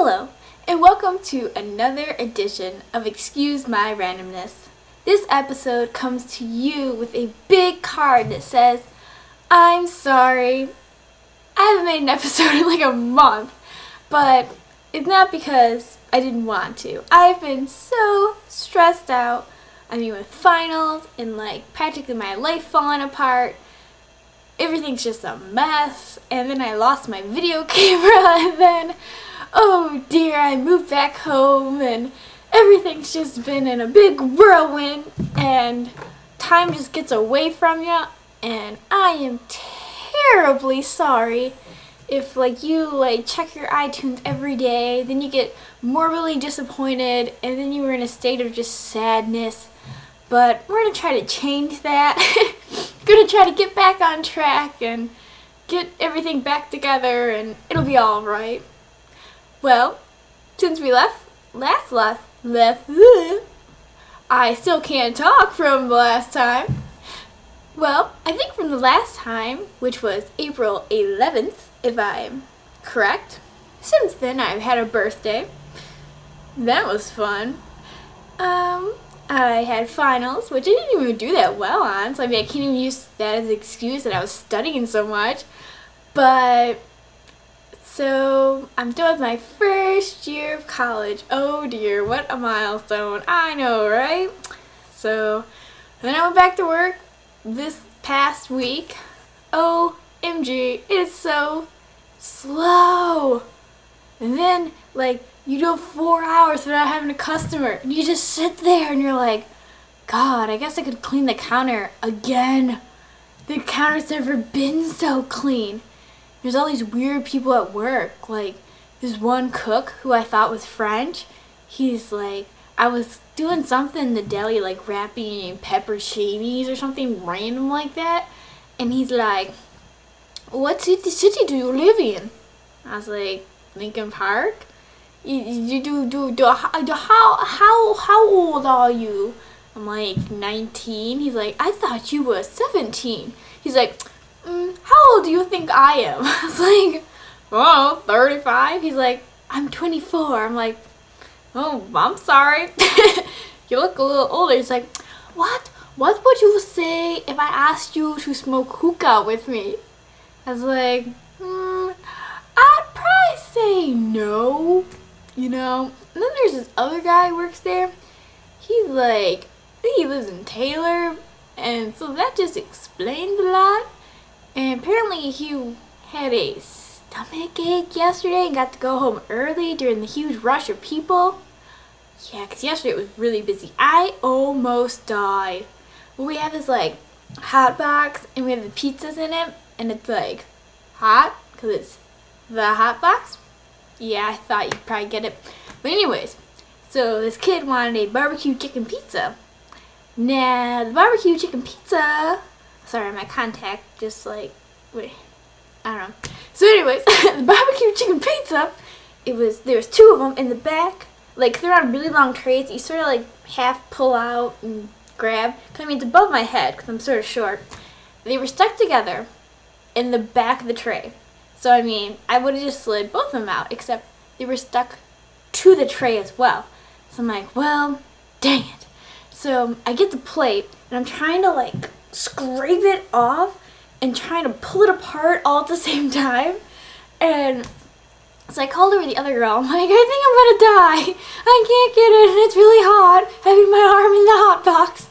Hello, and welcome to another edition of Excuse My Randomness. This episode comes to you with a big card that says, I'm sorry. I haven't made an episode in like a month, but it's not because I didn't want to. I've been so stressed out. I mean, with finals and like practically my life falling apart everything's just a mess. And then I lost my video camera, and then, oh dear, I moved back home, and everything's just been in a big whirlwind, and time just gets away from you. And I am terribly sorry if like you like check your iTunes every day, then you get morbidly disappointed, and then you were in a state of just sadness. But we're gonna try to change that. gonna try to get back on track and get everything back together and it'll be all right. Well, since we left last last left I still can't talk from the last time. Well, I think from the last time, which was April 11th, if I'm correct. Since then, I've had a birthday. That was fun. Um, I had finals, which I didn't even do that well on, so I mean, I can't even use that as an excuse that I was studying so much. But, so, I'm done with my first year of college. Oh dear, what a milestone. I know, right? So, then I went back to work this past week. Oh, omg, it is so slow. And then, like, you go four hours without having a customer and you just sit there and you're like god i guess i could clean the counter again the counter's never been so clean there's all these weird people at work like this one cook who i thought was french he's like i was doing something in the deli like wrapping pepperoncinis or something random like that and he's like what city, do you live in i was like lincoln park you, you do, do, do, how, how, how old are you? I'm like, 19. He's like, I thought you were 17. He's like, mm, how old do you think I am? I was like, oh, 35. He's like, I'm 24. I'm like, oh, I'm sorry. you look a little older. He's like, what? What would you say if I asked you to smoke hookah with me? I was like, hmm, I'd probably say no you know? And then there's this other guy who works there. He's like, he lives in Taylor, and so that just explains a lot. And apparently he had a stomach ache yesterday and got to go home early during the huge rush of people. Yeah, because yesterday it was really busy. I almost died. Well, we have this like hot box and we have the pizzas in it, and it's like hot because it's the hot box yeah, I thought you'd probably get it. But anyways, so this kid wanted a barbecue chicken pizza. Now, the barbecue chicken pizza, sorry, my contact just like, wait, I don't know. So anyways, the barbecue chicken pizza, it was, there was two of them in the back. Like, they're on really long trays. You sort of like half pull out and grab. Cause, I mean, it's above my head because I'm sort of short. They were stuck together in the back of the tray. So I mean, I would have just slid both of them out, except they were stuck to the tray as well. So I'm like, well, dang it. So I get the plate and I'm trying to like scrape it off and trying to pull it apart all at the same time. And so I called over the other girl. I'm like, I think I'm gonna die. I can't get it and it's really hot having my arm in the hot box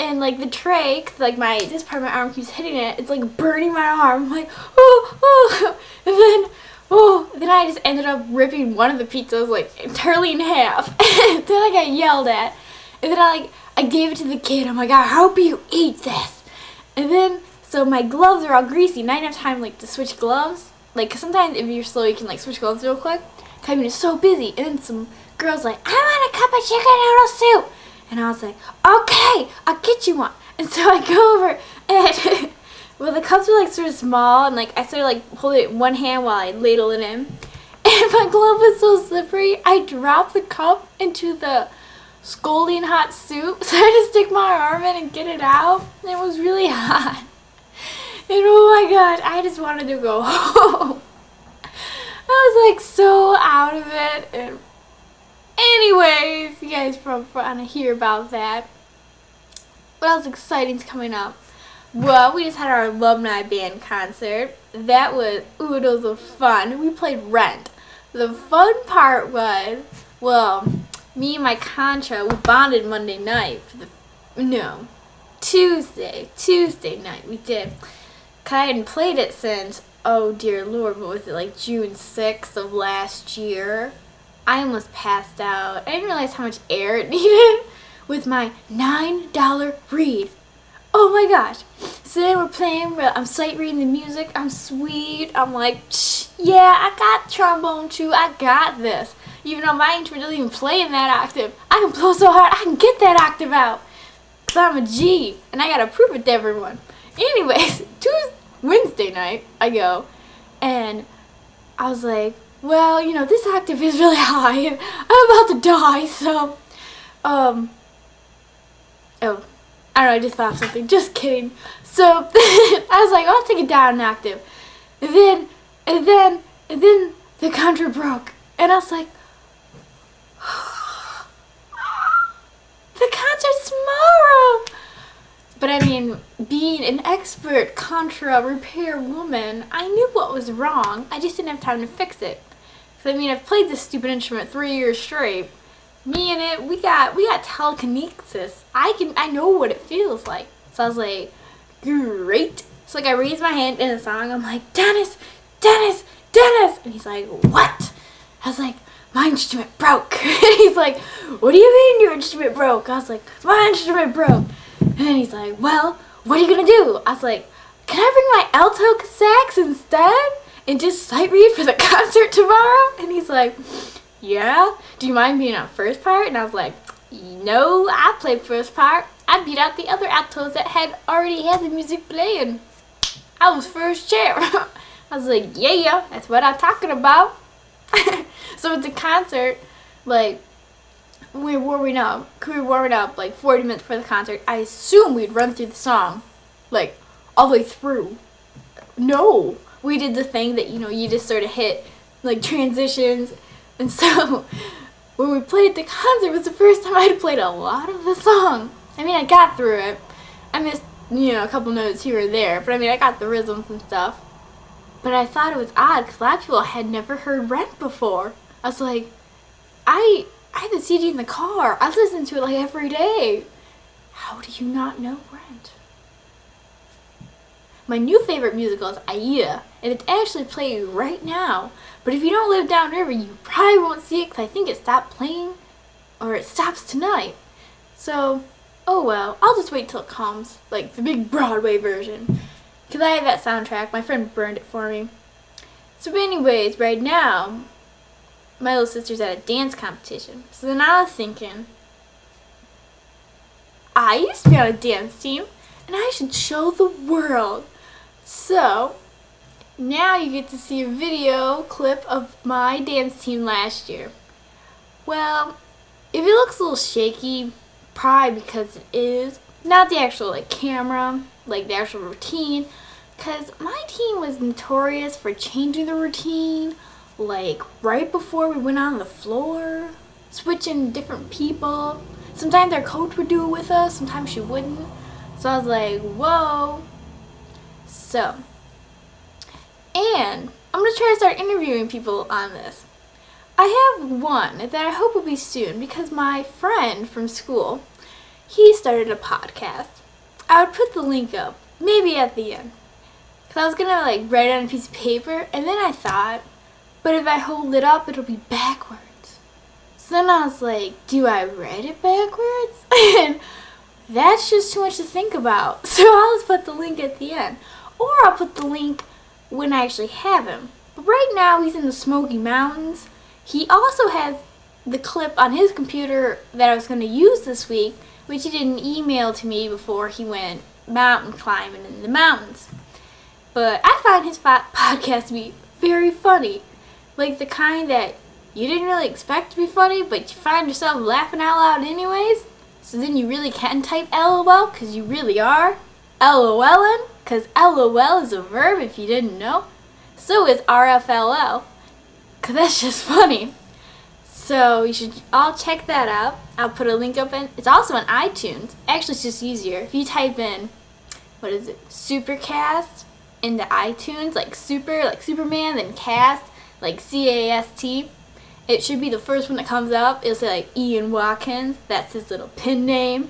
and like the tray, like my this part of my arm keeps hitting it. It's like burning my arm. I'm like oh oh, and then oh, then I just ended up ripping one of the pizzas like entirely in half. then I got yelled at, and then I like I gave it to the kid. I'm like I hope you eat this. And then so my gloves are all greasy, and I didn't have time like to switch gloves. Like sometimes if you're slow, you can like switch gloves real quick. I mean it's so busy, and then some girls like I want a cup of chicken noodle soup. And I was like, okay, I'll get you one. And so I go over and well the cups were like sort of small and like I sort of like hold it in one hand while I ladle it in. And my glove was so slippery, I dropped the cup into the scalding hot soup. So I had to stick my arm in and get it out. It was really hot. And oh my god, I just wanted to go home. I was like so out of it. And anyways, you guys probably want to hear about that. What else exciting's coming up? Well, we just had our alumni band concert. That was oodles of fun. We played Rent. The fun part was, well, me and my contra, we bonded Monday night for the, no, Tuesday, Tuesday night we did. Cause I hadn't played it since, oh dear lord, what was it, like June 6th of last year? I almost passed out. I didn't realize how much air it needed with my $9 reed. Oh my gosh. So then we're playing, I'm sight reading the music, I'm sweet, I'm like, yeah, I got trombone too, I got this. Even though my instrument doesn't even play in that octave, I can blow so hard, I can get that octave out. Cause I'm a G, and I gotta prove it to everyone. Anyways, Tuesday, Wednesday night, I go, and I was like, well, you know, this octave is really high, and I'm about to die, so, um, oh, I don't know, I just thought something, just kidding. So, I was like, I'll take it down an octave. And then, and then, and then the contra broke, and I was like, the concert's tomorrow! But I mean, being an expert contra repair woman, I knew what was wrong. I just didn't have time to fix it. Cause I mean, I've played this stupid instrument three years straight. Me and it, we got we got telekinesis. I can I know what it feels like. So I was like, great. So like I raised my hand in a song. I'm like, Dennis, Dennis, Dennis, and he's like, what? I was like, my instrument broke. and he's like, what do you mean your instrument broke? I was like, my instrument broke. And he's like, well, what are you going to do? I was like, can I bring my alto sax instead? And just sight read for the concert tomorrow? And he's like, yeah. Do you mind being on first part? And I was like, no, I played first part. I beat out the other altos that had already had the music playing. I was first chair. I was like, yeah, yeah, that's what I'm talking about. so at the concert, like, we were warming up, Could we were warming up like 40 minutes for the concert, I assume we'd run through the song, like, all the way through. No, we did the thing that, you know, you just sort of hit, like, transitions. And so, when we played the concert, it was the first time I'd played a lot of the song. I mean, I got through it. I missed, you know, a couple notes here or there, but I mean, I got the rhythms and stuff. But I thought it was odd because a lot of people had never heard Rent before. I was like, I I have the CD in the car. I listen to it like every day. How do you not know Rent? My new favorite musical is Aida, and it's actually playing right now. But if you don't live downriver, you probably won't see it because I think it stopped playing, or it stops tonight. So, oh well, I'll just wait till it comes, like the big Broadway version. Because I have that soundtrack. My friend burned it for me. So anyways, right now, my little sister's at a dance competition. So then I was thinking, I used to be on a dance team, and I should show the world. So, now you get to see a video clip of my dance team last year. Well, if it looks a little shaky, probably because it is, not the actual like camera, like the actual routine, because my team was notorious for changing the routine, like right before we went on the floor, switching different people. Sometimes our coach would do it with us, sometimes she wouldn't. So I was like, whoa. So, and I'm to try to start interviewing people on this. I have one that I hope will be soon because my friend from school, he started a podcast. I would put the link up, maybe at the end. Cause I was gonna like write it on a piece of paper, and then I thought, but if I hold it up, it'll be backwards. So then I was like, do I write it backwards? and that's just too much to think about. So I'll just put the link at the end, or I'll put the link when I actually have him. But right now he's in the Smoky Mountains. He also has the clip on his computer that I was going to use this week, which he didn't email to me before he went mountain climbing in the mountains. But I find his podcast to be very funny. Like the kind that you didn't really expect to be funny, but you find yourself laughing out loud anyways. So then you really can type LOL because you really are LOLing because LOL is a verb if you didn't know. So is RFLL. because that's just funny. So you should all check that out. I'll put a link up in. It's also on iTunes. Actually, it's just easier if you type in what is it, Supercast into iTunes, like Super, like Superman, then Cast, like C A S T. It should be the first one that comes up. It'll say like Ian Watkins. That's his little pin name.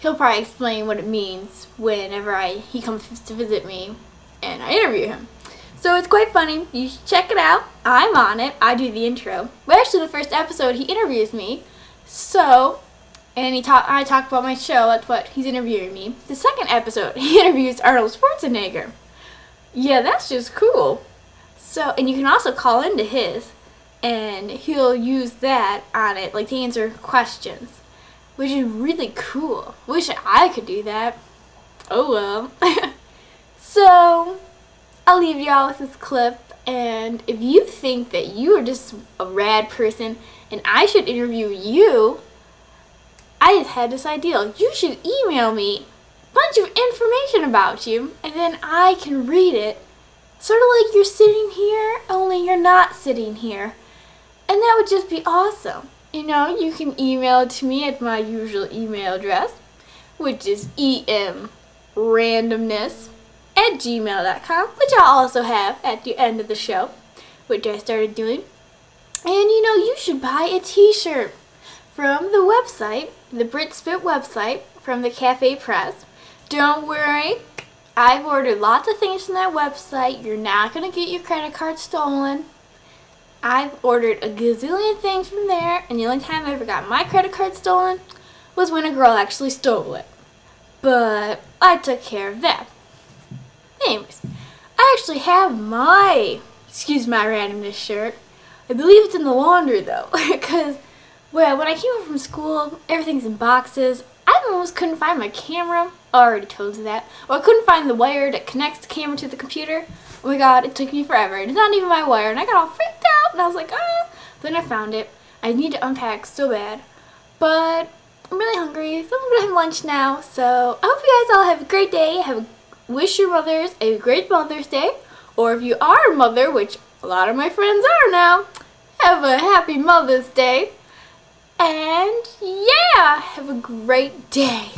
He'll probably explain what it means whenever I he comes to visit me and I interview him. So it's quite funny. You should check it out. I'm on it. I do the intro. But actually, the first episode, he interviews me. So, and he talk. I talk about my show. That's what he's interviewing me. The second episode, he interviews Arnold Schwarzenegger. Yeah, that's just cool. So, and you can also call into his, and he'll use that on it, like to answer questions, which is really cool. Wish I could do that. Oh well. so, I'll leave y'all with this clip. And if you think that you are just a rad person and I should interview you, I just had this idea. You should email me a bunch of information about you and then I can read it. Sort of like you're sitting here, only you're not sitting here. And that would just be awesome. You know, you can email it to me at my usual email address, which is emrandomness at gmail.com, which I'll also have at the end of the show, which I started doing. And you know, you should buy a t shirt from the website, the Britspit website from the Cafe Press. Don't worry, I've ordered lots of things from that website. You're not going to get your credit card stolen. I've ordered a gazillion things from there, and the only time I ever got my credit card stolen was when a girl actually stole it. But I took care of that. Anyways, I actually have my, excuse my randomness shirt. I believe it's in the laundry though, because, well, when I came home from school, everything's in boxes. I almost couldn't find my camera. I already told you that. Well, I couldn't find the wire that connects the camera to the computer. Oh my god, it took me forever. It's not even my wire, and I got all freaked out, and I was like, ah. Then I found it. I need to unpack so bad. But I'm really hungry, so I'm gonna have lunch now. So I hope you guys all have a great day. Have a wish your mothers a great Mother's Day, or if you are a mother, which a lot of my friends are now, have a happy Mother's Day. And yeah, have a great day.